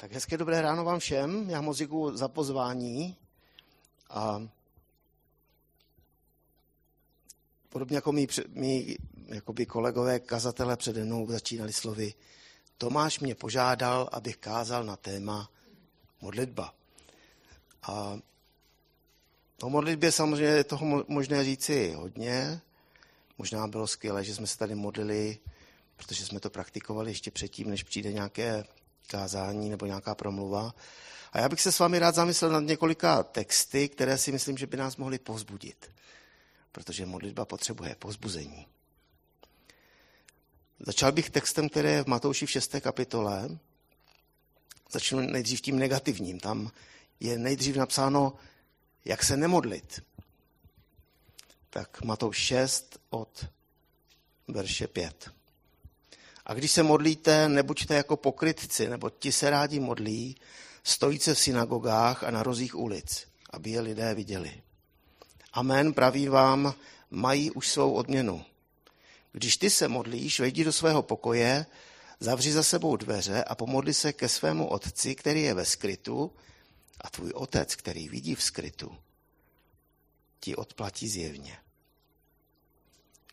Tak hezké dobré ráno vám všem. Já moc děkuji za pozvání. A podobně jako mý, mý jakoby kolegové kazatele přede mnou začínali slovy Tomáš mě požádal, abych kázal na téma modlitba. A o modlitbě samozřejmě je toho možné říci hodně. Možná bylo skvělé, že jsme se tady modlili, protože jsme to praktikovali ještě předtím, než přijde nějaké kázání nebo nějaká promluva. A já bych se s vámi rád zamyslel nad několika texty, které si myslím, že by nás mohly povzbudit. Protože modlitba potřebuje povzbuzení. Začal bych textem, který je v Matouši v 6. kapitole. Začnu nejdřív tím negativním. Tam je nejdřív napsáno, jak se nemodlit. Tak Matouš 6 od verše 5. A když se modlíte, nebuďte jako pokrytci, nebo ti se rádi modlí, stojíce v synagogách a na rozích ulic, aby je lidé viděli. Amen, praví vám, mají už svou odměnu. Když ty se modlíš, vejdi do svého pokoje, zavři za sebou dveře a pomodli se ke svému otci, který je ve skrytu, a tvůj otec, který vidí v skrytu, ti odplatí zjevně.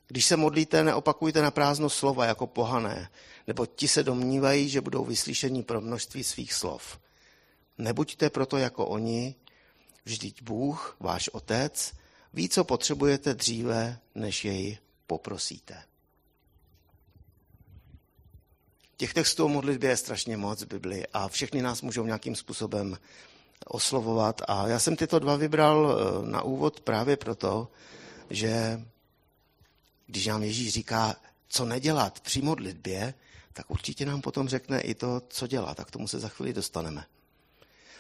Když se modlíte, neopakujte na prázdno slova jako pohané, nebo ti se domnívají, že budou vyslyšeni pro množství svých slov. Nebuďte proto jako oni, vždyť Bůh, váš Otec, ví, co potřebujete dříve, než jej poprosíte. Těch textů o modlitbě je strašně moc v Bibli a všechny nás můžou nějakým způsobem oslovovat. A já jsem tyto dva vybral eh, na úvod právě proto, že když nám Ježíš říká, co nedělat při modlitbě, tak určitě nám potom řekne i to, co dělat. Tak tomu se za chvíli dostaneme.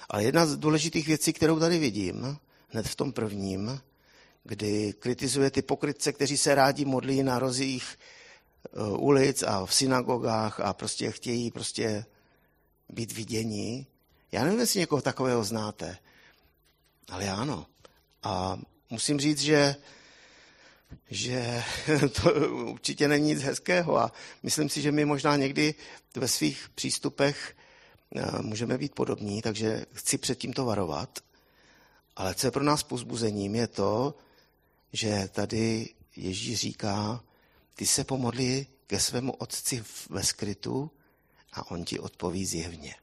Ale jedna z důležitých věcí, kterou tady vidím, hned v tom prvním, kdy kritizuje ty pokrytce, kteří se rádi modlí na rozích eh, ulic a v synagogách a prostě chtějí prostě být vidění. Já nevím, jestli někoho takového znáte, ale já ano. A musím říct, že že to určitě není nic hezkého a myslím si, že my možná někdy ve svých přístupech eh, můžeme být podobní, takže chci před tímto varovat. Ale co je pro nás pozbuzením, je to, že tady Ježíš říká, ty se pomodli ke svému otci ve skrytu a on ti odpoví zjevně.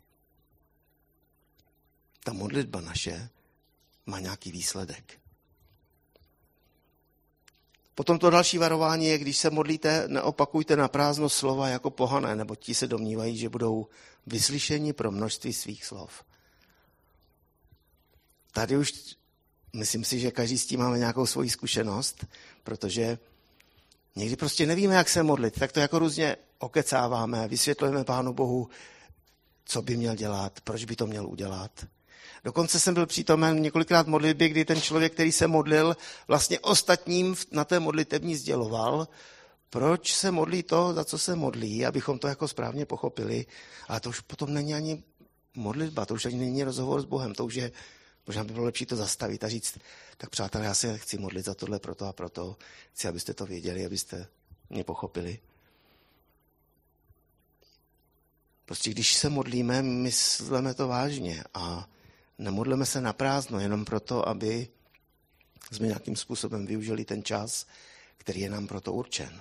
Ta modlitba naše má nějaký výsledek. Potom to další varování je, když se modlíte, neopakujte na prázdno slova jako pohané, nebo ti se domnívají, že budou vyslyšeni pro množství svých slov. Tady už myslím si, že každý s tím máme nějakou svoji zkušenost, protože někdy prostě nevíme, jak se modlit, tak to jako různě okecáváme, vysvětlujeme Pánu Bohu, co by měl dělat, proč by to měl udělat. Dokonce jsem byl přítomen několikrát modlitbě, kdy ten člověk, který se modlil, vlastně ostatním na té modlitební sděloval, proč se modlí to, za co se modlí, abychom to jako správně pochopili. A to už potom není ani modlitba, to už ani není rozhovor s Bohem, to už je, možná by bylo lepší to zastavit a říct, tak přátelé, já se chci modlit za tohle, proto a proto, chci, abyste to věděli, abyste mě pochopili. Prostě když se modlíme, myslíme to vážně a Nemodleme se na prázdno jenom proto, aby jsme nějakým způsobem využili ten čas, který je nám proto určen.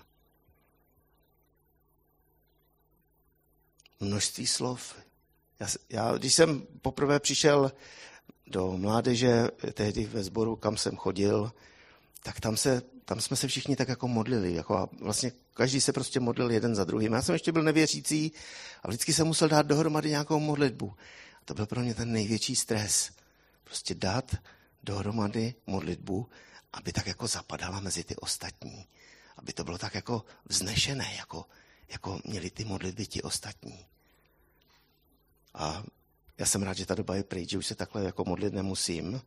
Množství slov. Já, já, když jsem poprvé přišel do mládeže, tehdy ve sboru, kam jsem chodil, tak tam, se, tam jsme se všichni tak jako modlili. Jako a vlastně každý se prostě modlil jeden za druhým. Já jsem ještě byl nevěřící a vždycky jsem musel dát dohromady nějakou modlitbu. To byl pro mě ten největší stres. Prostě dát dohromady modlitbu, aby tak jako zapadala mezi ty ostatní. Aby to bylo tak jako vznešené, jako, jako měli ty modlitby ti ostatní. A já jsem rád, že ta doba je pryč, že už se takhle jako modlit nemusím.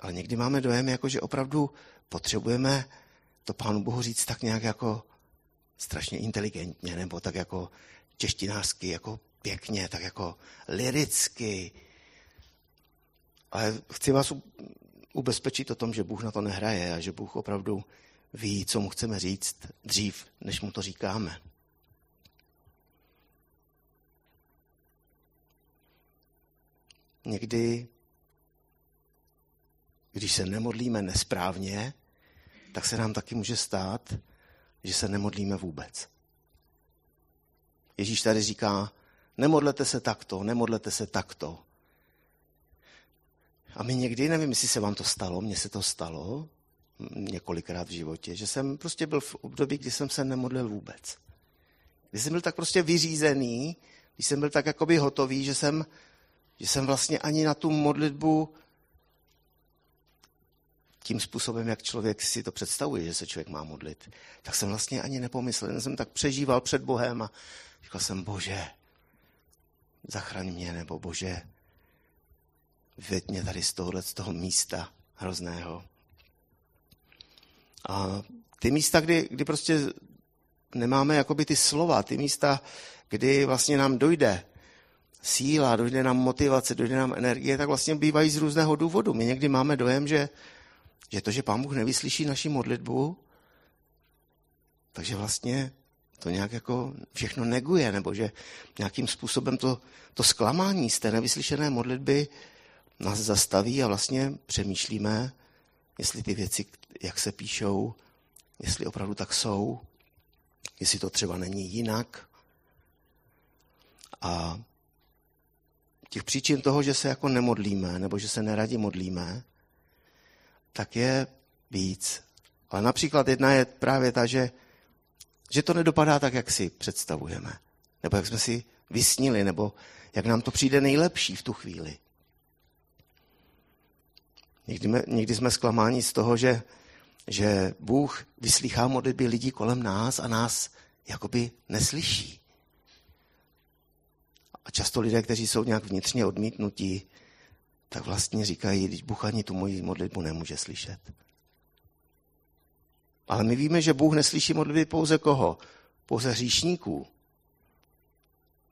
Ale někdy máme dojem, jako, že opravdu potřebujeme to Pánu Bohu říct tak nějak jako strašně inteligentně, nebo tak jako češtinářsky, jako pěkně, tak jako liricky. Ale chci vás ubezpečit o tom, že Bůh na to nehraje a že Bůh opravdu ví, co mu chceme říct dřív, než mu to říkáme. někdy, když se nemodlíme nesprávně, tak se nám taky může stát, že se nemodlíme vůbec. Ježíš tady říká, nemodlete se takto, nemodlete se takto. A my někdy, nevím, jestli se vám to stalo, mně se to stalo několikrát v životě, že jsem prostě byl v období, kdy jsem se nemodlil vůbec. Kdy jsem byl tak prostě vyřízený, když jsem byl tak jakoby hotový, že jsem, že jsem vlastně ani na tu modlitbu tím způsobem, jak člověk si to představuje, že se člověk má modlit, tak jsem vlastně ani nepomyslel. Já jsem tak přežíval před Bohem a říkal jsem, bože, zachraň mě, nebo bože, vyveď mě tady z tohohle, z toho místa hrozného. A ty místa, kdy, kdy prostě nemáme jakoby ty slova, ty místa, kdy vlastně nám dojde síla, dojde nám motivace, dojde nám energie, tak vlastně bývají z různého důvodu. My někdy máme dojem, že, že to, že Pán Bůh nevyslyší naši modlitbu, takže vlastně to nějak jako všechno neguje, nebo že nějakým způsobem to, to zklamání z té nevyslyšené modlitby nás zastaví a vlastně přemýšlíme, jestli ty věci, jak se píšou, jestli opravdu tak jsou, jestli to třeba není jinak. A těch příčin toho, že se jako nemodlíme, nebo že se neradi modlíme, tak je víc. Ale například jedna je právě ta, že, že to nedopadá tak, jak si představujeme. Nebo jak jsme si vysnili, nebo jak nám to přijde nejlepší v tu chvíli. Někdy, někdy jsme zklamáni z toho, že, že Bůh vyslýchá modlitby lidí kolem nás a nás jakoby neslyší. A často lidé, kteří jsou nějak vnitřně odmítnutí, tak vlastně říkají, když Bůh ani tu moji modlitbu nemůže slyšet. Ale my víme, že Bůh neslyší modlitby pouze koho? Pouze hříšníků.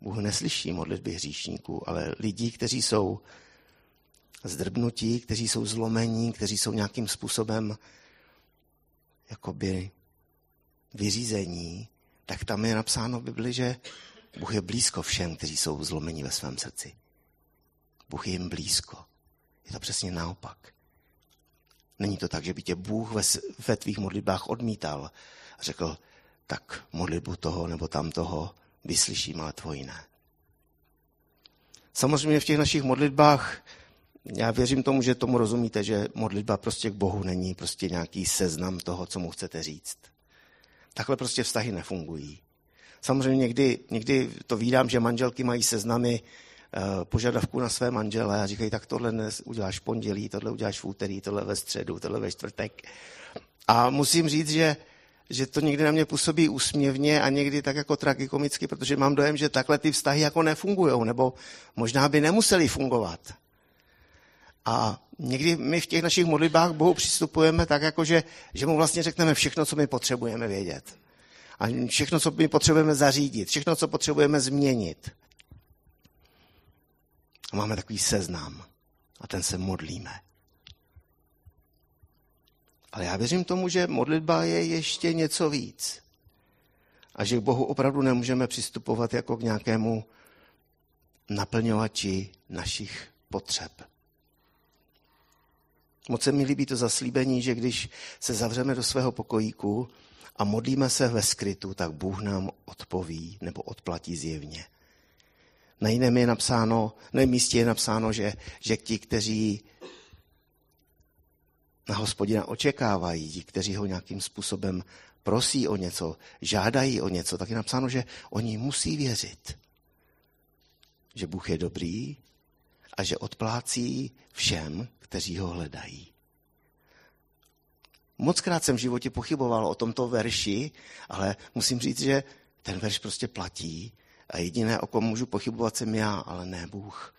Bůh neslyší modlitby hříšníků, ale lidí, kteří jsou zdrbnutí, kteří jsou zlomení, kteří jsou nějakým způsobem jakoby vyřízení, tak tam je napsáno v Bibli, že Bůh je blízko všem, kteří jsou zlomení ve svém srdci. Bůh je jim blízko. Je to přesně naopak. Není to tak, že by tě Bůh ve, ve tvých modlitbách odmítal a řekl, tak modlitbu toho nebo tam toho vyslyším, ale tvoji ne. Samozřejmě v těch našich modlitbách já věřím tomu, že tomu rozumíte, že modlitba prostě k Bohu není prostě nějaký seznam toho, co mu chcete říct. Takhle prostě vztahy nefungují. Samozřejmě někdy, někdy to vídám, že manželky mají seznamy požadavků na své manžele a říkají, tak tohle dnes uděláš v pondělí, tohle uděláš v úterý, tohle ve středu, tohle ve čtvrtek. A musím říct, že, že to někdy na mě působí úsměvně a někdy tak jako tragikomicky, protože mám dojem, že takhle ty vztahy jako nefungují, nebo možná by nemuseli fungovat. A někdy my v těch našich modlitbách Bohu přistupujeme tak, jako že, že mu vlastně řekneme všechno, co my potřebujeme vědět. A všechno, co my potřebujeme zařídit, všechno, co potřebujeme změnit. A máme takový seznam. A ten se modlíme. Ale já věřím tomu, že modlitba je ještě něco víc. A že k Bohu opravdu nemůžeme přistupovat jako k nějakému naplňovači našich potřeb. Moc se mi líbí to zaslíbení, že když se zavřeme do svého pokojíku a modlíme se ve skrytu, tak Bůh nám odpoví nebo odplatí zjevně. Na jiném je napsáno, na jiném místě je napsáno, že, že ti, kteří na hospodina očekávají, ti, kteří ho nějakým způsobem prosí o něco, žádají o něco, tak je napsáno, že oni musí věřit, že Bůh je dobrý a že odplácí všem, kteří ho hledají. Mockrát jsem v životě pochyboval o tomto verši, ale musím říct, že ten verš prostě platí a jediné, o kom můžu pochybovat, jsem já, ale ne Bůh.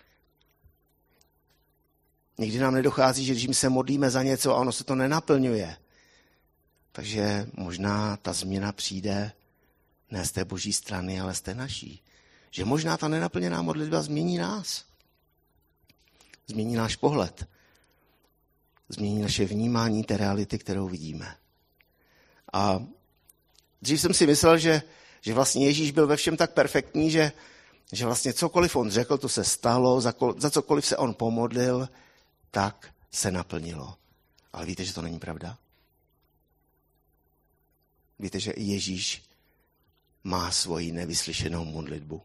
Nikdy nám nedochází, že když se modlíme za něco a ono se to nenaplňuje, takže možná ta změna přijde ne z té boží strany, ale z té naší. Že možná ta nenaplněná modlitba změní nás. Změní náš pohled změní naše vnímání té reality, kterou vidíme. A dřív jsem si myslel, že, že vlastně Ježíš byl ve všem tak perfektní, že, Že vlastně cokoliv on řekl, to se stalo, za, kol, za cokoliv se on pomodlil, tak se naplnilo. Ale víte, že to není pravda? Víte, že Ježíš má svoji nevyslyšenou modlitbu.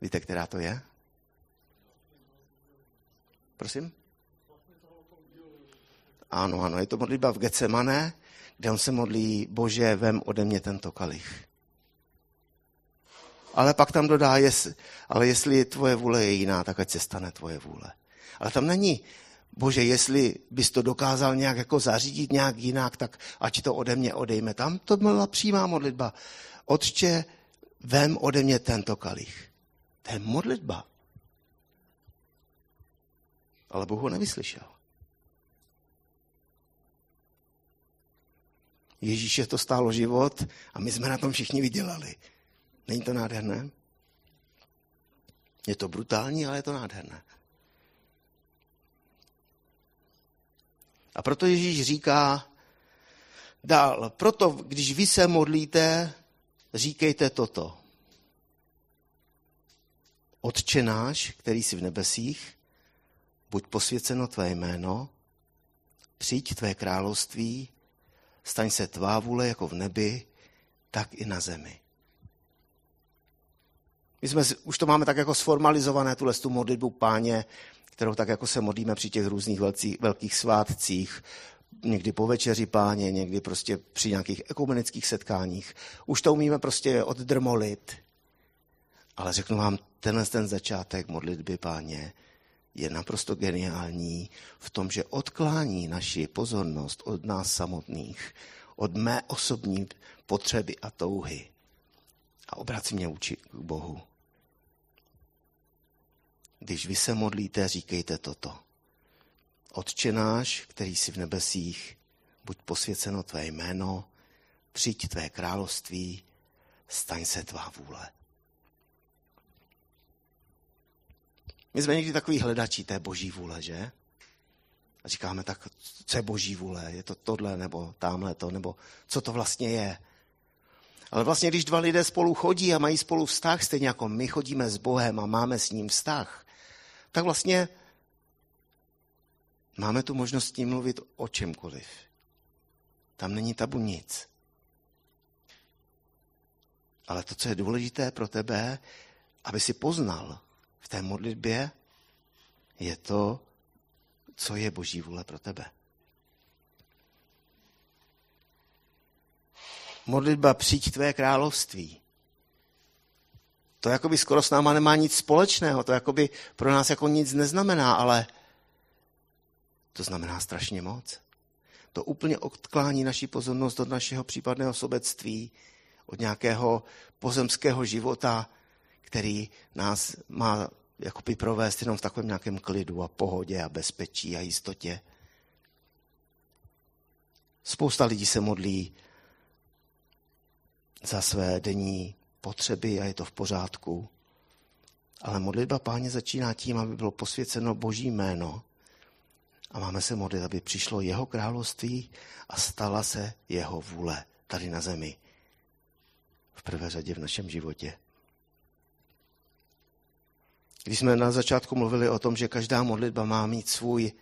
Víte, která to je? Prosím? Ano, ano, je to modlitba v Getsemane, kde on se modlí, bože, vem ode mě tento kalich. Ale pak tam dodá, jest, ale jestli tvoje vůle je jiná, tak ať se stane tvoje vůle. Ale tam není, bože, jestli bys to dokázal nějak jako zařídit nějak jinak, tak ať to ode mě odejme. Tam to byla přímá modlitba. Otče, vem ode mě tento kalich. To je modlitba. Ale Bůh ho nevyslyšel. Ježíše to stálo život a my jsme na tom všichni vydělali. Není to nádherné? Je to brutální, ale je to nádherné. A proto Ježíš říká dál, proto když vy se modlíte, říkejte toto. Otče náš, který jsi v nebesích, buď posvěceno tvé jméno, přijď tvé království, staň se tvá vůle jako v nebi, tak i na zemi. My jsme, už to máme tak jako sformalizované, tuhle tu modlitbu páně, kterou tak jako se modlíme při těch různých velcích, velkých svátcích, někdy po večeři páně, někdy prostě při nějakých ekumenických setkáních. Už to umíme prostě oddrmolit. Ale řeknu vám, tenhle ten začátek modlitby páně je naprosto geniální v tom, že odklání naši pozornost od nás samotných, od mé osobní potřeby a touhy a obrací mě uči k Bohu. Když vy se modlíte, říkejte toto. Otče náš, který jsi v nebesích, buď posvěceno tvé jméno, přijď tvé království, staň se tvá vůle. My jsme někdy takový hledači té boží vůle, že? A říkáme, tak co je boží vůle? Je to tohle, nebo tamhle to, nebo co to vlastně je? Ale vlastně, když dva lidé spolu chodí a mají spolu vztah, stejně jako my chodíme s Bohem a máme s ním vztah, tak vlastně máme tu možnost s ním mluvit o čemkoliv. Tam není tabu nic. Ale to, co je důležité pro tebe, aby si poznal v té modlitbě, je to, co je boží vůle pro tebe. Modlitba přijď tvé království to jakoby skoro s náma nemá nic společného, to jakoby pro nás jako nic neznamená, ale to znamená strašně moc. To úplně odklání naši pozornost od našeho případného sobectví, od nějakého pozemského života, který nás má jakoby provést jenom v takovém nějakém klidu a pohodě a bezpečí a jistotě. Spousta lidí se modlí za své denní potřeby a je to v pořádku. Ale modlitba páně začíná tím, aby bylo posvěceno boží jméno a máme se modlit, aby přišlo jeho království a stala se jeho vůle tady na zemi. V prvé řadě v našem životě. Když jsme na začátku mluvili o tom, že každá modlitba má mít svůj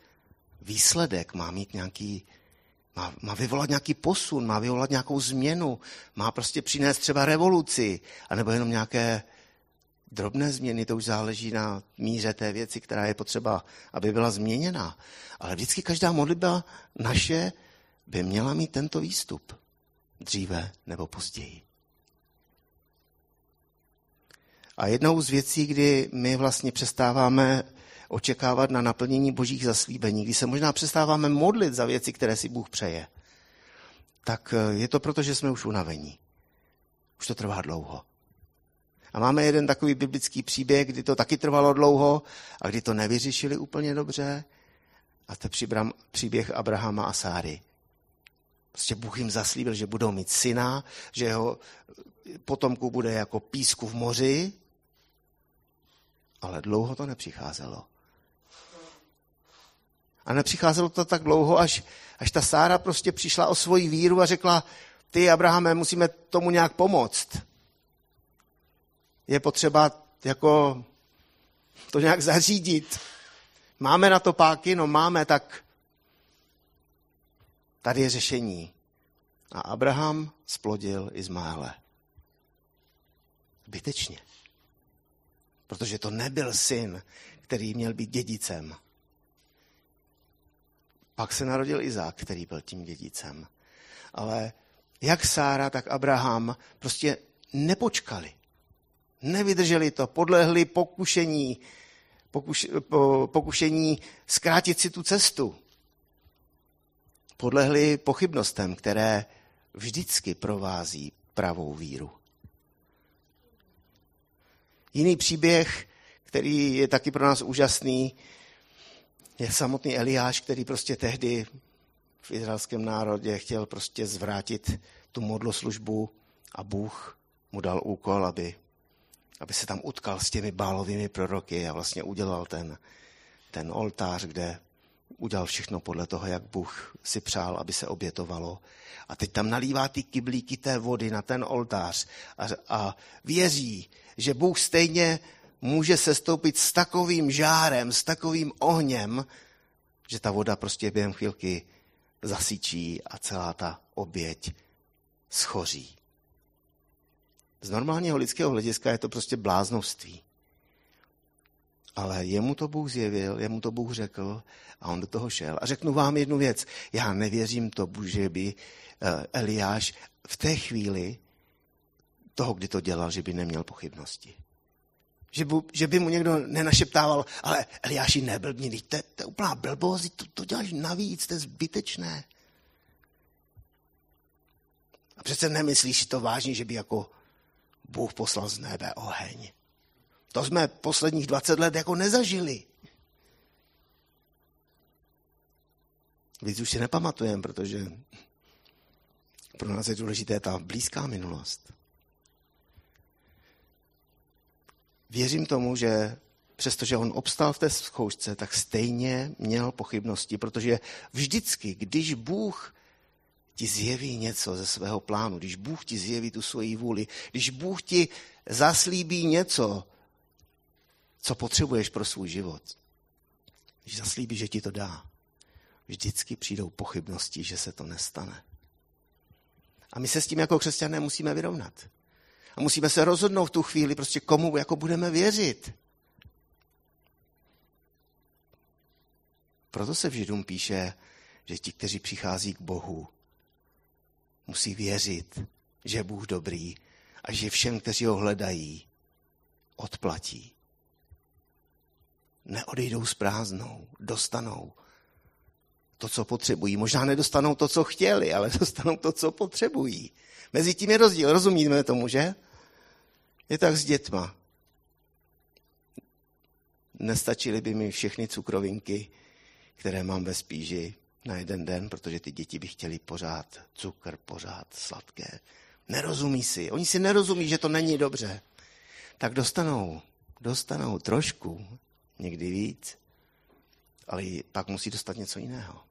výsledek, má mít nějaký má, má vyvolat nějaký posun, má vyvolat nějakou změnu, má prostě přinést třeba revoluci, anebo jenom nějaké drobné změny, to už záleží na míře té věci, která je potřeba, aby byla změněna. Ale vždycky každá modlitba naše by měla mít tento výstup. Dříve nebo později. A jednou z věcí, kdy my vlastně přestáváme očekávat na naplnění božích zaslíbení, kdy se možná přestáváme modlit za věci, které si Bůh přeje, tak eh, je to proto, že jsme už unavení. Už to trvá dlouho. A máme jeden takový biblický příběh, kdy to taky trvalo dlouho a kdy to nevyřešili úplně dobře. A to je příběh Abrahama a Sáry. Prostě Bůh jim zaslíbil, že budou mít syna, že jeho potomku bude jako písku v moři, ale dlouho to nepřicházelo. A nepřicházelo to tak dlouho, až, až ta Sára prostě přišla o svoji víru a řekla, ty, Abrahame, musíme tomu nějak pomoct. je potřeba jako to nějak zařídit. Máme na to páky? No máme, tak tady je řešení. A Abraham splodil Izmaele. Zbytečně. Protože to nebyl syn, který měl být dědicem. Pak se narodil Izák, který byl tím dědicem. Ale jak Sára, tak Abraham prostě nepočkali. Nevydrželi to, podlehli pokušení, pokuš, po, pokušení zkrátit si tu cestu. Podlehli pochybnostem, které vždycky provází pravou víru. Jiný příběh, který je taky pro nás úžasný, je samotný Eliáš, který prostě tehdy v izraelském národě chtěl prostě zvrátit tu modloslužbu a Bůh mu dal úkol, aby, aby se tam utkal s těmi bálovými proroky a vlastně udělal ten, ten oltář, kde udělal všechno podle toho, jak Bůh si přál, aby se obětovalo. A teď tam nalívá ty kyblíky té vody na ten oltář a, a věří, že Bůh stejně může sestoupit s takovým žárem, s takovým ohněm, že ta voda prostě během chvilky zasyčí a celá ta oběť schoří. Z normálního lidského hlediska je to prostě bláznovství. Ale jemu to Bůh zjevil, jemu to Bůh řekl a on do toho šel. A řeknu vám jednu věc. Já nevěřím to, že by eh, Eliáš v té chvíli toho, kdy to dělal, že by neměl pochybnosti. Že by, že by mu někdo nenašeptával, ale Eliáši neblbni, to, to je úplná blbost, to, to děláš navíc, to je zbytečné. A přece nemyslíš to vážně, že by jako Bůh poslal z nebe oheň. To jsme posledních 20 let jako nezažili. Víc už si nepamatujeme, protože pro nás je důležité ta blízká minulost. Věřím tomu, že přestože on obstál v té zkoušce, tak stejně měl pochybnosti, protože vždycky, když Bůh ti zjeví něco ze svého plánu, když Bůh ti zjeví tu svoji vůli, když Bůh ti zaslíbí něco, co potřebuješ pro svůj život, když zaslíbí, že ti to dá, vždycky přijdou pochybnosti, že se to nestane. A my se s tím jako křesťané musíme vyrovnat. A musíme se rozhodnout v tu chvíli, prostě komu jako budeme věřit. Proto se v Židům píše, že ti, kteří přichází k Bohu, musí věřit, že je Bůh dobrý a že všem, kteří ho hledají, odplatí. Neodejdou s prázdnou, dostanou to, co potřebují. Možná nedostanou to, co chtěli, ale dostanou to, co potřebují. Mezi tím je rozdíl, rozumíme tomu, že? Je tak s dětma. Nestačily by mi všechny cukrovinky, které mám ve spíži na jeden den, protože ty děti by chtěli pořád cukr, pořád sladké. Nerozumí si. Oni si nerozumí, že to není dobře. Tak dostanou, dostanou trošku, někdy víc, ale pak musí dostat něco jiného.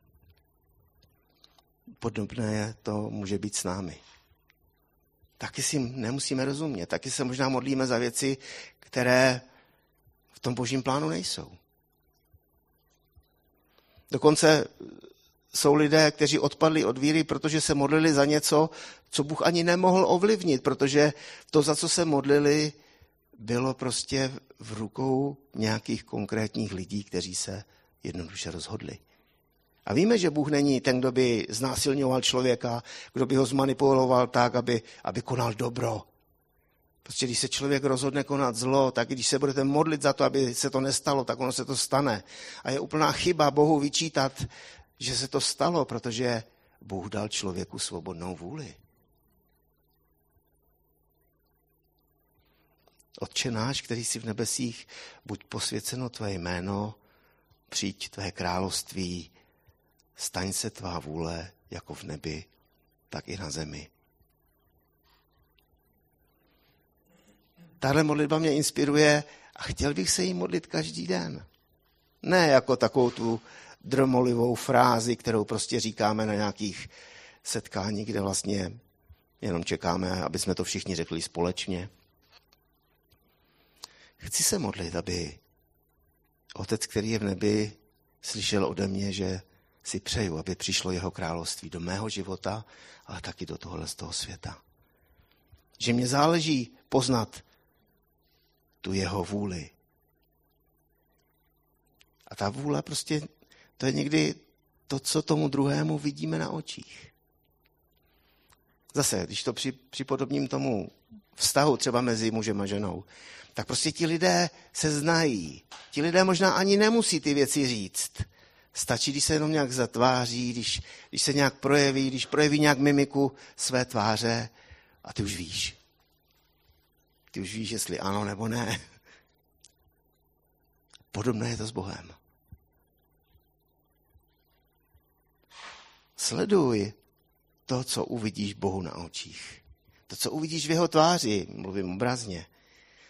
Podobné to může být s námi taky si nemusíme rozumět. Taky se možná modlíme za věci, které v tom božím plánu nejsou. Dokonce jsou lidé, kteří odpadli od víry, protože se modlili za něco, co Bůh ani nemohl ovlivnit, protože to, za co se modlili, bylo prostě v rukou nějakých konkrétních lidí, kteří se jednoduše rozhodli. A víme, že Bůh není ten, kdo by znásilňoval člověka, kdo by ho zmanipuloval tak, aby, aby konal dobro. Prostě když se člověk rozhodne konat zlo, tak když se budete modlit za to, aby se to nestalo, tak ono se to stane. A je úplná chyba Bohu vyčítat, že se to stalo, protože Bůh dal člověku svobodnou vůli. Otče náš, který jsi v nebesích, buď posvěceno tvé jméno, přijď tvé království, staň se tvá vůle jako v nebi, tak i na zemi. Tahle modlitba mě inspiruje a chtěl bych se jí modlit každý den. Ne jako takovou tu drmolivou frázi, kterou prostě říkáme na nějakých setkání, kde vlastně jenom čekáme, aby jsme to všichni řekli společně. chci se modlit, aby Otec, který je v nebi, slyšel ode mě, že si přeju, aby přišlo jeho království do mého života, ale taky do tohohle z toho světa. Že mě záleží poznat tu jeho vůli. A ta vůle prostě, to je někdy to, co tomu druhému vidíme na očích. Zase, když to připodobním tomu vztahu třeba mezi mužem a ženou, tak prostě ti lidé se znají. Ti lidé možná ani nemusí ty věci říct. Stačí, když se jenom nějak zatváří, když, když se nějak projeví, když projeví nějak mimiku své tváře a ty už víš. Ty už víš, jestli ano nebo ne. Podobné je to s Bohem. Sleduj to, co uvidíš Bohu na očích. To, co uvidíš v jeho tváři, mluvím obrazně.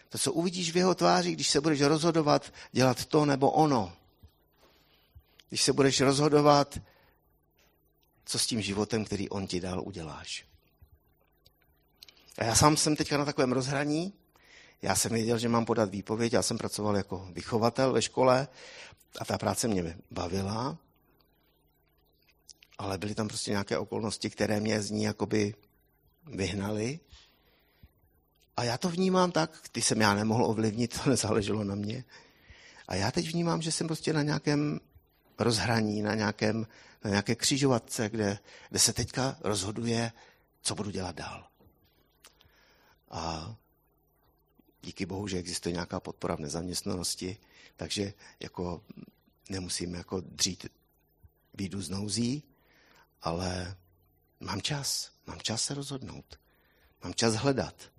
To, co uvidíš v jeho tváři, když se budeš rozhodovat dělat to nebo ono. Když se budeš rozhodovat, co s tím životem, který on ti dal, uděláš. A já sám jsem teďka na takovém rozhraní. Já jsem věděl, že mám podat výpověď. Já jsem pracoval jako vychovatel ve škole a ta práce mě bavila. Ale byly tam prostě nějaké okolnosti, které mě z ní jakoby vyhnali. A já to vnímám tak, ty jsem já nemohl ovlivnit, to nezáleželo na mě. A já teď vnímám, že jsem prostě na nějakém rozhraní, na, nějakém, na nějaké křižovatce, kde, kde se teďka rozhoduje, co budu dělat dál. A díky bohu, že existuje nějaká podpora v nezaměstnanosti, takže jako nemusím jako dřít bídu z nouzí, ale mám čas. Mám čas se rozhodnout. Mám čas hledat.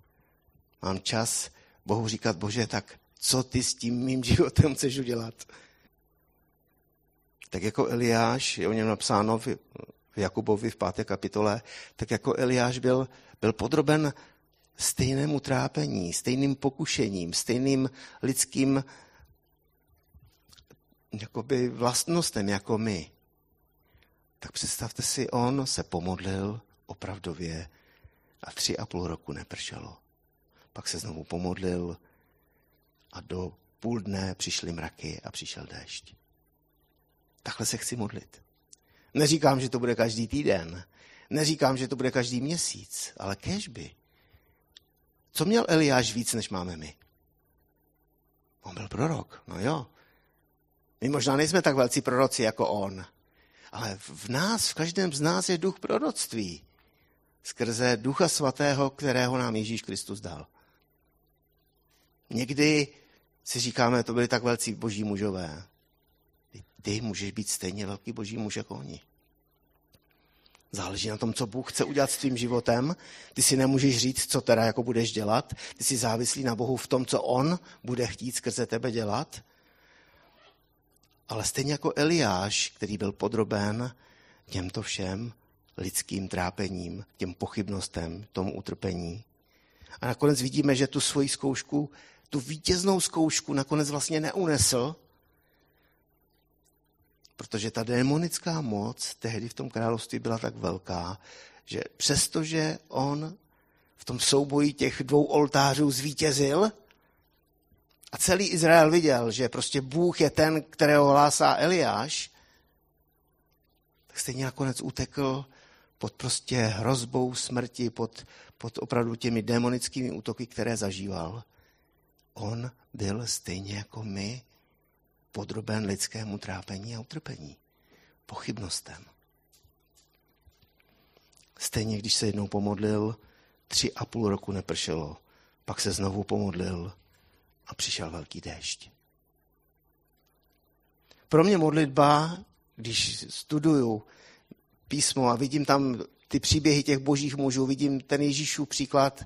Mám čas Bohu říkat, Bože, tak co ty s tím mým životem chceš udělat? Tak jako Eliáš, je o něm napsáno v, Jakubovi v páté kapitole, tak jako Eliáš byl, byl podroben stejnému trápení, stejným pokušením, stejným lidským jakoby vlastnostem jako my. Tak představte si, on se pomodlil opravdově a tři a půl roku nepršelo. Pak se znovu pomodlil a do půl dne přišly mraky a přišel déšť. Takhle se chci modlit. Neříkám, že to bude každý týden, neříkám, že to bude každý měsíc, ale kežby. Co měl Eliáš víc, než máme my? On byl prorok, no jo. My možná nejsme tak velcí proroci jako on, ale v nás, v každém z nás je duch proroctví. Skrze ducha svatého, kterého nám Ježíš Kristus dal. Někdy si říkáme, to byli tak velcí boží mužové. Ty můžeš být stejně velký boží muž jako oni. Záleží na tom, co Bůh chce udělat s tvým životem. Ty si nemůžeš říct, co teda jako budeš dělat. Ty jsi závislý na Bohu v tom, co On bude chtít skrze tebe dělat. Ale stejně jako Eliáš, který byl podroben těmto všem lidským trápením, těm pochybnostem, tomu utrpení. A nakonec vidíme, že tu svoji zkoušku, tu vítěznou zkoušku nakonec vlastně neunesl, protože ta démonická moc tehdy v tom království byla tak velká, že přestože on v tom souboji těch dvou oltářů zvítězil, a celý Izrael viděl, že prostě Bůh je ten, kterého hlásá Eliáš, tak stejně nakonec utekl pod prostě hrozbou smrti, pod, pod opravdu těmi demonickými útoky, které zažíval. On byl stejně jako my podroben lidskému trápení a utrpení, pochybnostem. Stejně, když se jednou pomodlil, tři a půl roku nepršelo, pak se znovu pomodlil a přišel velký déšť. Pro mě modlitba, když studuju písmo a vidím tam ty příběhy těch božích mužů, vidím ten Ježíšův příklad,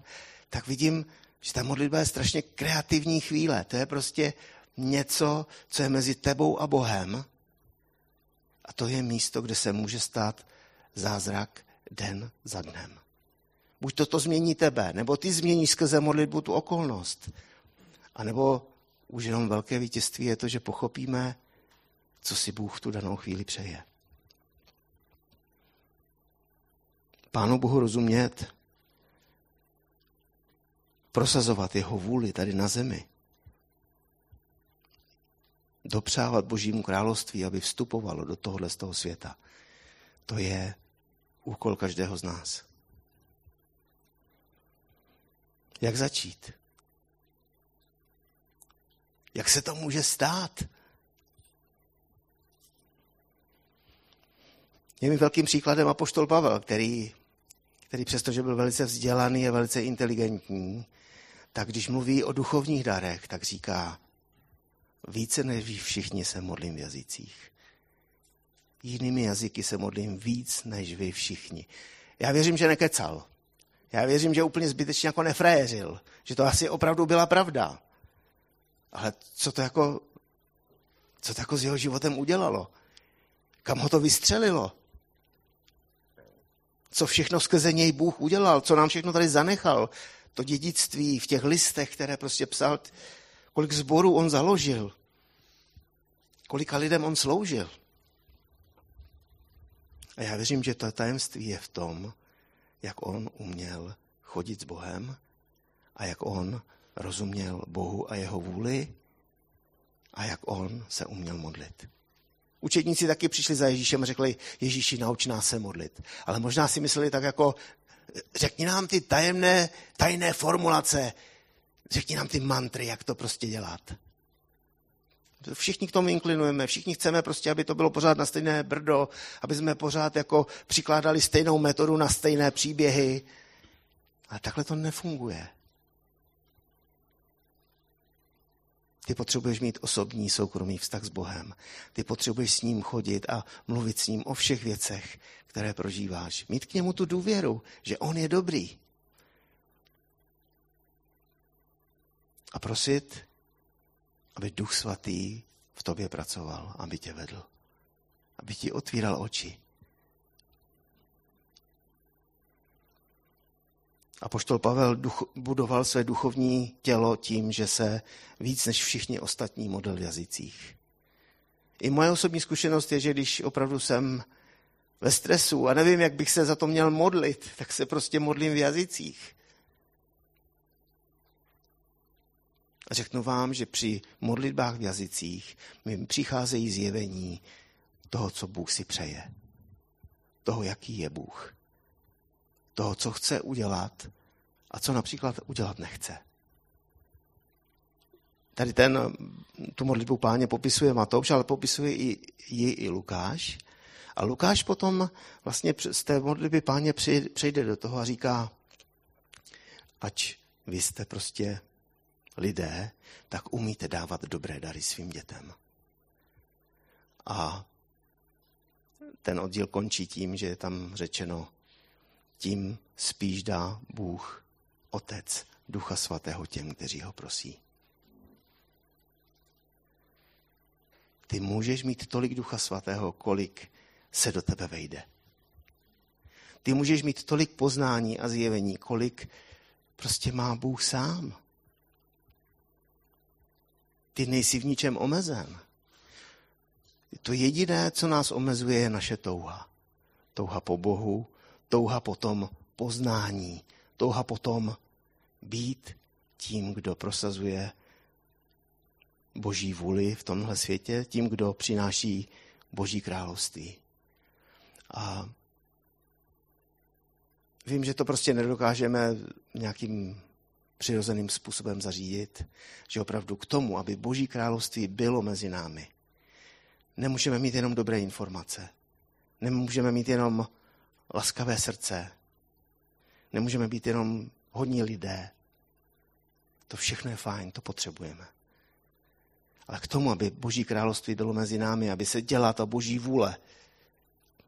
tak vidím, že ta modlitba je strašně kreativní chvíle. To je prostě něco, co je mezi tebou a Bohem. A to je místo, kde se může stát zázrak den za dnem. Buď toto změní tebe, nebo ty změníš skrze modlitbu tu okolnost. A nebo už jenom velké vítězství je to, že pochopíme, co si Bůh v tu danou chvíli přeje. Pánu Bohu rozumět, prosazovat jeho vůli tady na zemi, dopřávat Božímu království, aby vstupovalo do tohohle z toho světa. To je úkol každého z nás. Jak začít? Jak se to může stát? Je mi velkým příkladem apoštol Pavel, který, který přestože byl velice vzdělaný a velice inteligentní, tak když mluví o duchovních darech, tak říká, více než vy všichni se modlím v jazycích. Jinými jazyky se modlím víc než vy všichni. Já věřím, že nekecal. Já věřím, že úplně zbytečně jako nefrajeřil. Že to asi opravdu byla pravda. Ale co to jako, co to jako s jeho životem udělalo? Kam ho to vystřelilo? Co všechno skrze něj Bůh udělal? Co nám všechno tady zanechal? To dědictví v těch listech, které prostě psal, kolik zborů on založil, kolika lidem on sloužil. A já věřím, že to tajemství je v tom, jak on uměl chodit s Bohem a jak on rozuměl Bohu a jeho vůli a jak on se uměl modlit. Učedníci taky přišli za Ježíšem a řekli, Ježíši, nauč nás se modlit. Ale možná si mysleli tak jako, řekni nám ty tajemné, tajné formulace, řekni nám ty mantry, jak to prostě dělat. Všichni k tomu inklinujeme, všichni chceme prostě, aby to bylo pořád na stejné brdo, aby jsme pořád jako přikládali stejnou metodu na stejné příběhy. Ale takhle to nefunguje. Ty potřebuješ mít osobní, soukromý vztah s Bohem. Ty potřebuješ s ním chodit a mluvit s ním o všech věcech, které prožíváš. Mít k němu tu důvěru, že on je dobrý. A prosit, aby Duch Svatý v tobě pracoval, aby tě vedl, aby ti otvíral oči. A poštol Pavel duch, budoval své duchovní tělo tím, že se víc než všichni ostatní model v jazycích. I moje osobní zkušenost je, že když opravdu jsem ve stresu a nevím, jak bych se za to měl modlit, tak se prostě modlím v jazycích. A řeknu vám, že při modlitbách v jazycích mi přicházejí zjevení toho, co Bůh si přeje. Toho, jaký je Bůh. Toho, co chce udělat a co například udělat nechce. Tady ten, tu modlitbu páně popisuje Matouš, ale popisuje i, ji i Lukáš. A Lukáš potom vlastně z té modlitby páně přejde do toho a říká, ať vy jste prostě lidé, tak umíte dávat dobré dary svým dětem. A ten oddíl končí tím, že je tam řečeno, tím spíš dá Bůh, Otec, Ducha Svatého těm, kteří ho prosí. Ty můžeš mít tolik Ducha Svatého, kolik se do tebe vejde. Ty můžeš mít tolik poznání a zjevení, kolik prostě má Bůh sám. Ty nejsi v ničem omezen. To jediné, co nás omezuje, je naše touha. Touha po Bohu, touha po tom poznání, touha po tom být tím, kdo prosazuje boží vůli v tomhle světě, tím, kdo přináší boží království. A vím, že to prostě nedokážeme nějakým přirozeným způsobem zařídit, že opravdu k tomu, aby Boží království bylo mezi námi, nemůžeme mít jenom dobré informace, nemůžeme mít jenom laskavé srdce, nemůžeme být jenom hodní lidé. To všechno je fajn, to potřebujeme. Ale k tomu, aby Boží království bylo mezi námi, aby se dělala ta Boží vůle,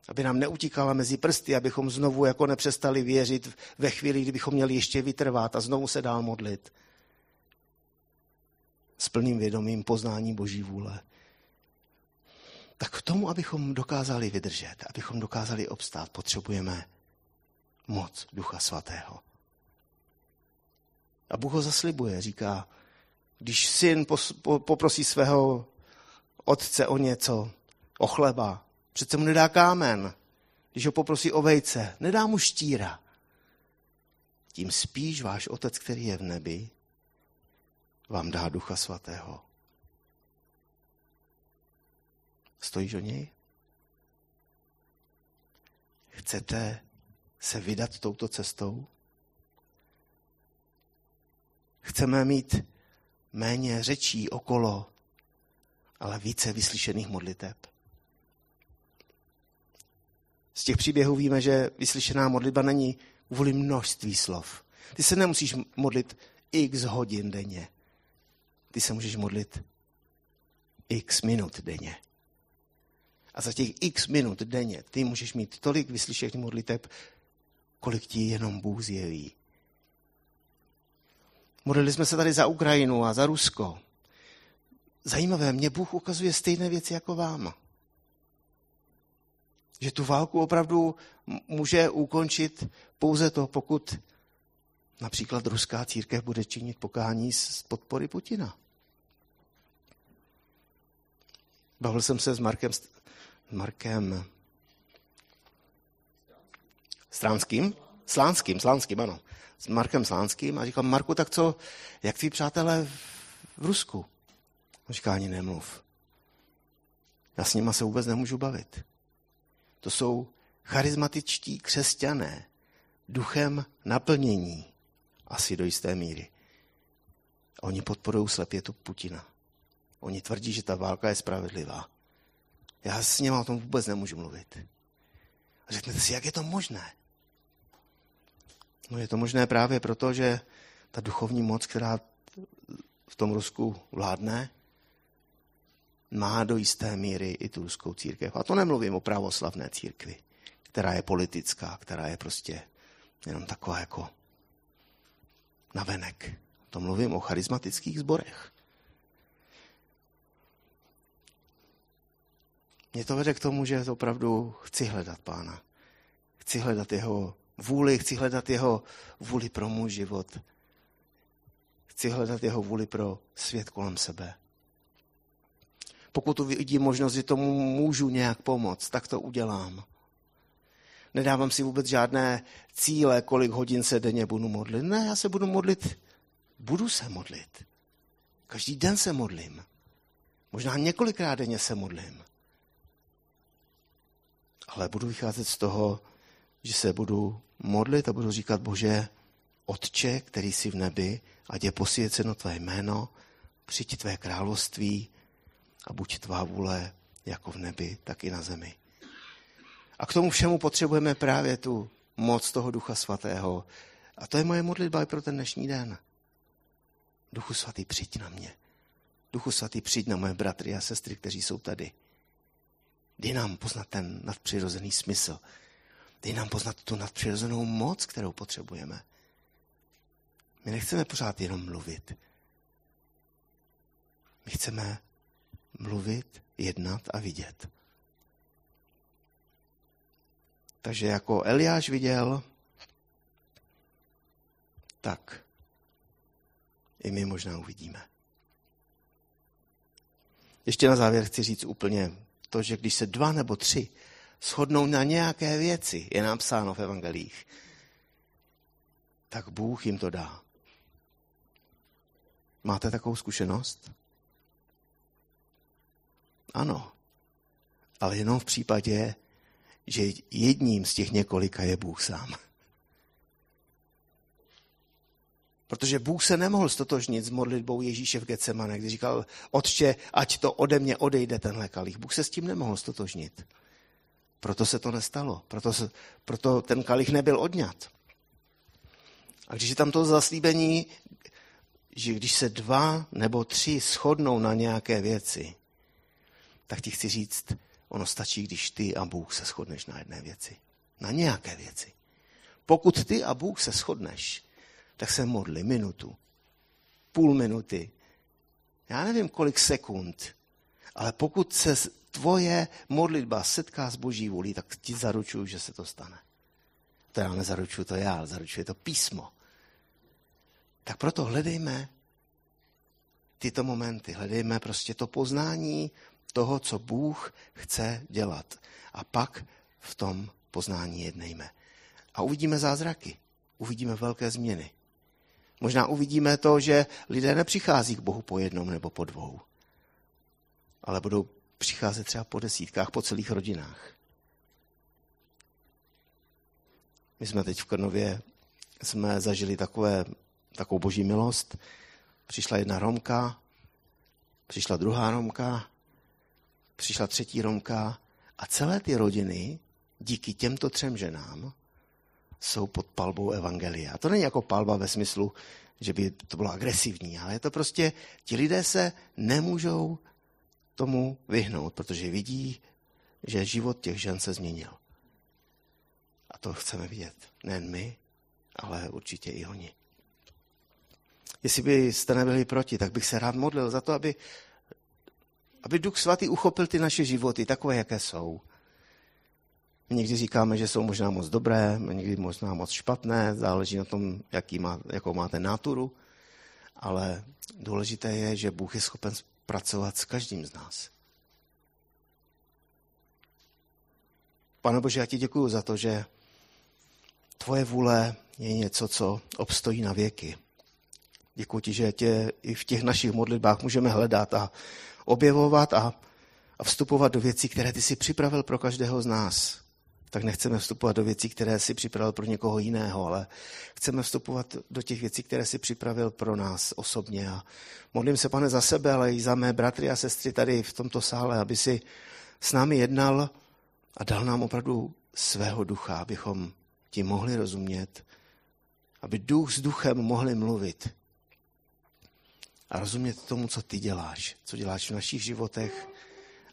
aby nám neutíkala mezi prsty, abychom znovu jako nepřestali věřit ve chvíli, kdybychom měli ještě vytrvat a znovu se dál modlit. S plným vědomím poznání Boží vůle. Tak k tomu, abychom dokázali vydržet, abychom dokázali obstát, potřebujeme moc Ducha Svatého. A Bůh ho zaslibuje, říká, když syn poprosí svého otce o něco, o chleba, Přece mu nedá kámen, když ho poprosí o vejce. Nedá mu štíra. Tím spíš váš otec, který je v nebi, vám dá ducha svatého. Stojíš o něj? Chcete se vydat touto cestou? Chceme mít méně řečí okolo, ale více vyslyšených modliteb. Z těch příběhů víme, že vyslyšená modlitba není kvůli množství slov. Ty se nemusíš modlit x hodin denně. Ty se můžeš modlit x minut denně. A za těch x minut denně ty můžeš mít tolik vyslyšených modliteb, kolik ti jenom Bůh zjeví. Modlili jsme se tady za Ukrajinu a za Rusko. Zajímavé, mě Bůh ukazuje stejné věci jako vám. Že tu válku opravdu může ukončit pouze to, pokud například ruská církev bude činit pokání z podpory Putina. Bavil jsem se s Markem, Markem Stránským? Slánským, Slánským, ano. S Markem Slánským a říkal, Marku, tak co, jak tví přátelé v Rusku? On říká, ani nemluv. Já s nima se vůbec nemůžu bavit. To jsou charismatičtí křesťané, duchem naplnění, asi do jisté míry. Oni podporují slepětu Putina. Oni tvrdí, že ta válka je spravedlivá. Já s nimi o tom vůbec nemůžu mluvit. A řeknete si, jak je to možné? No je to možné právě proto, že ta duchovní moc, která v tom Rusku vládne, má do jisté míry i tu ruskou církev. A to nemluvím o pravoslavné církvi, která je politická, která je prostě jenom taková jako navenek. To mluvím o charismatických zborech. Mě to vede k tomu, že opravdu chci hledat pána. Chci hledat jeho vůli, chci hledat jeho vůli pro můj život. Chci hledat jeho vůli pro svět kolem sebe. Pokud uvidím možnost, že tomu můžu nějak pomoct, tak to udělám. Nedávám si vůbec žádné cíle, kolik hodin se denně budu modlit. Ne, já se budu modlit, budu se modlit. Každý den se modlím. Možná několikrát denně se modlím. Ale budu vycházet z toho, že se budu modlit a budu říkat, Bože, Otče, který jsi v nebi, ať je posvěceno tvé jméno, přijď tvé království a buď tvá vůle jako v nebi, tak i na zemi. A k tomu všemu potřebujeme právě tu moc toho Ducha Svatého. A to je moje modlitba i pro ten dnešní den. Duchu Svatý, přijď na mě. Duchu Svatý, přijď na moje bratry a sestry, kteří jsou tady. Dej nám poznat ten nadpřirozený smysl. Dej nám poznat tu nadpřirozenou moc, kterou potřebujeme. My nechceme pořád jenom mluvit. My chceme mluvit, jednat a vidět. Takže jako Eliáš viděl, tak i my možná uvidíme. Ještě na závěr chci říct úplně to, že když se dva nebo tři shodnou na nějaké věci, je napsáno v evangelích, tak Bůh jim to dá. Máte takovou zkušenost? Ano, ale jenom v případě, že jedním z těch několika je Bůh sám. Protože Bůh se nemohl stotožnit s modlitbou Ježíše v Getsemane, když říkal, otče, ať to ode mě odejde tenhle kalich. Bůh se s tím nemohl stotožnit. Proto se to nestalo. Proto, se, proto ten kalich nebyl odňat. A když je tam to zaslíbení, že když se dva nebo tři shodnou na nějaké věci, tak ti chci říct, ono stačí, když ty a Bůh se shodneš na jedné věci. Na nějaké věci. Pokud ty a Bůh se shodneš, tak se modli minutu, půl minuty, já nevím kolik sekund, ale pokud se tvoje modlitba setká s boží vůlí, tak ti zaručuju, že se to stane. To já nezaručuju to já, ale zaručuje to písmo. Tak proto hledejme tyto momenty, hledejme prostě to poznání toho, co Bůh chce dělat. A pak v tom poznání jednejme. A uvidíme zázraky, uvidíme velké změny. Možná uvidíme to, že lidé nepřichází k Bohu po jednom nebo po dvou, ale budou přicházet třeba po desítkách, po celých rodinách. My jsme teď v Krnově jsme zažili takové, takovou boží milost. Přišla jedna Romka, přišla druhá Romka, přišla třetí Romka a celé ty rodiny díky těmto třem ženám jsou pod palbou Evangelia. A to není jako palba ve smyslu, že by to bylo agresivní, ale je to prostě, ti lidé se nemůžou tomu vyhnout, protože vidí, že život těch žen se změnil. A to chceme vidět. Nejen my, ale určitě i oni. Jestli byste nebyli proti, tak bych se rád modlil za to, aby, aby Duch Svatý uchopil ty naše životy takové, jaké jsou. My někdy říkáme, že jsou možná moc dobré, někdy možná moc špatné, záleží na tom, jaký má, jakou máte náturu, ale důležité je, že Bůh je schopen pracovat s každým z nás. Pane Bože, já ti děkuji za to, že tvoje vůle je něco, co obstojí na věky. Děkuji ti, že tě i v těch našich modlitbách můžeme hledat a objevovat a, a vstupovat do věcí, které ty si připravil pro každého z nás. Tak nechceme vstupovat do věcí, které si připravil pro někoho jiného, ale chceme vstupovat do těch věcí, které si připravil pro nás osobně. A modlím se, pane, za sebe, ale i za mé bratry a sestry tady v tomto sále, aby si s námi jednal a dal nám opravdu svého ducha, abychom ti mohli rozumět, aby duch s duchem mohli mluvit a rozumět tomu, co ty děláš, co děláš v našich životech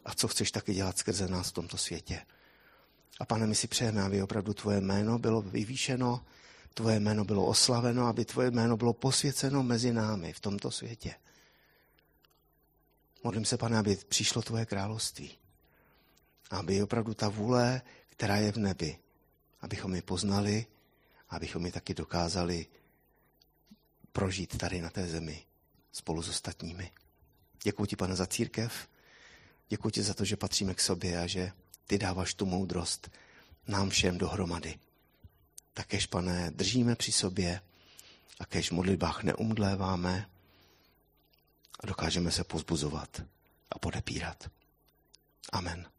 a co chceš taky dělat skrze nás v tomto světě. A pane, my si přejeme, aby opravdu tvoje jméno bylo vyvýšeno, tvoje jméno bylo oslaveno, aby tvoje jméno bylo posvěceno mezi námi v tomto světě. Modlím se, pane, aby přišlo tvoje království. Aby opravdu ta vůle, která je v nebi, abychom ji poznali, abychom ji taky dokázali prožít tady na té zemi spolu s ostatními. Děkuji ti, pane, za církev. Děkuji ti za to, že patříme k sobě a že ty dáváš tu moudrost nám všem dohromady. Takéž, pane, držíme při sobě a kež v modlitbách neumdléváme a dokážeme se pozbuzovat a podepírat. Amen.